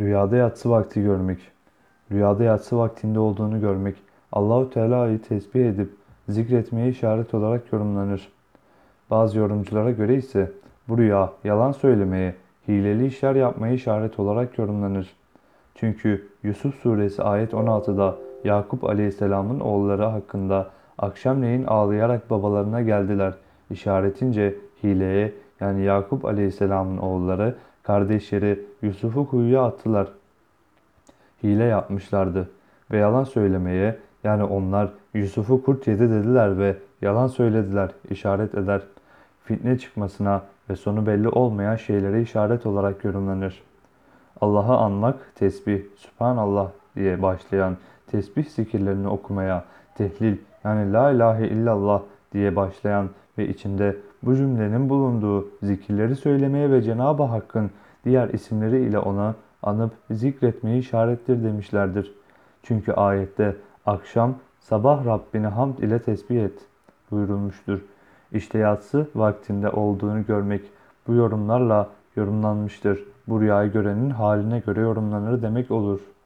Rüyada yatsı vakti görmek. Rüyada yatsı vaktinde olduğunu görmek Allahu Teala'yı tesbih edip zikretmeye işaret olarak yorumlanır. Bazı yorumculara göre ise bu rüya yalan söylemeye, hileli işler yapmaya işaret olarak yorumlanır. Çünkü Yusuf suresi ayet 16'da Yakup aleyhisselamın oğulları hakkında akşamleyin ağlayarak babalarına geldiler. İşaretince hileye yani Yakup aleyhisselamın oğulları kardeşleri Yusuf'u kuyuya attılar. Hile yapmışlardı ve yalan söylemeye yani onlar Yusuf'u kurt yedi dediler ve yalan söylediler işaret eder. Fitne çıkmasına ve sonu belli olmayan şeylere işaret olarak yorumlanır. Allah'ı anmak, tesbih, Sübhanallah diye başlayan tesbih zikirlerini okumaya, tehlil yani La ilahe illallah diye başlayan ve içinde bu cümlenin bulunduğu zikirleri söylemeye ve Cenab-ı Hakk'ın diğer isimleri ile ona anıp zikretmeyi işarettir demişlerdir. Çünkü ayette akşam sabah Rabbini hamd ile tesbih et buyurulmuştur. İşte yatsı vaktinde olduğunu görmek bu yorumlarla yorumlanmıştır. Bu rüyayı görenin haline göre yorumlanır demek olur.''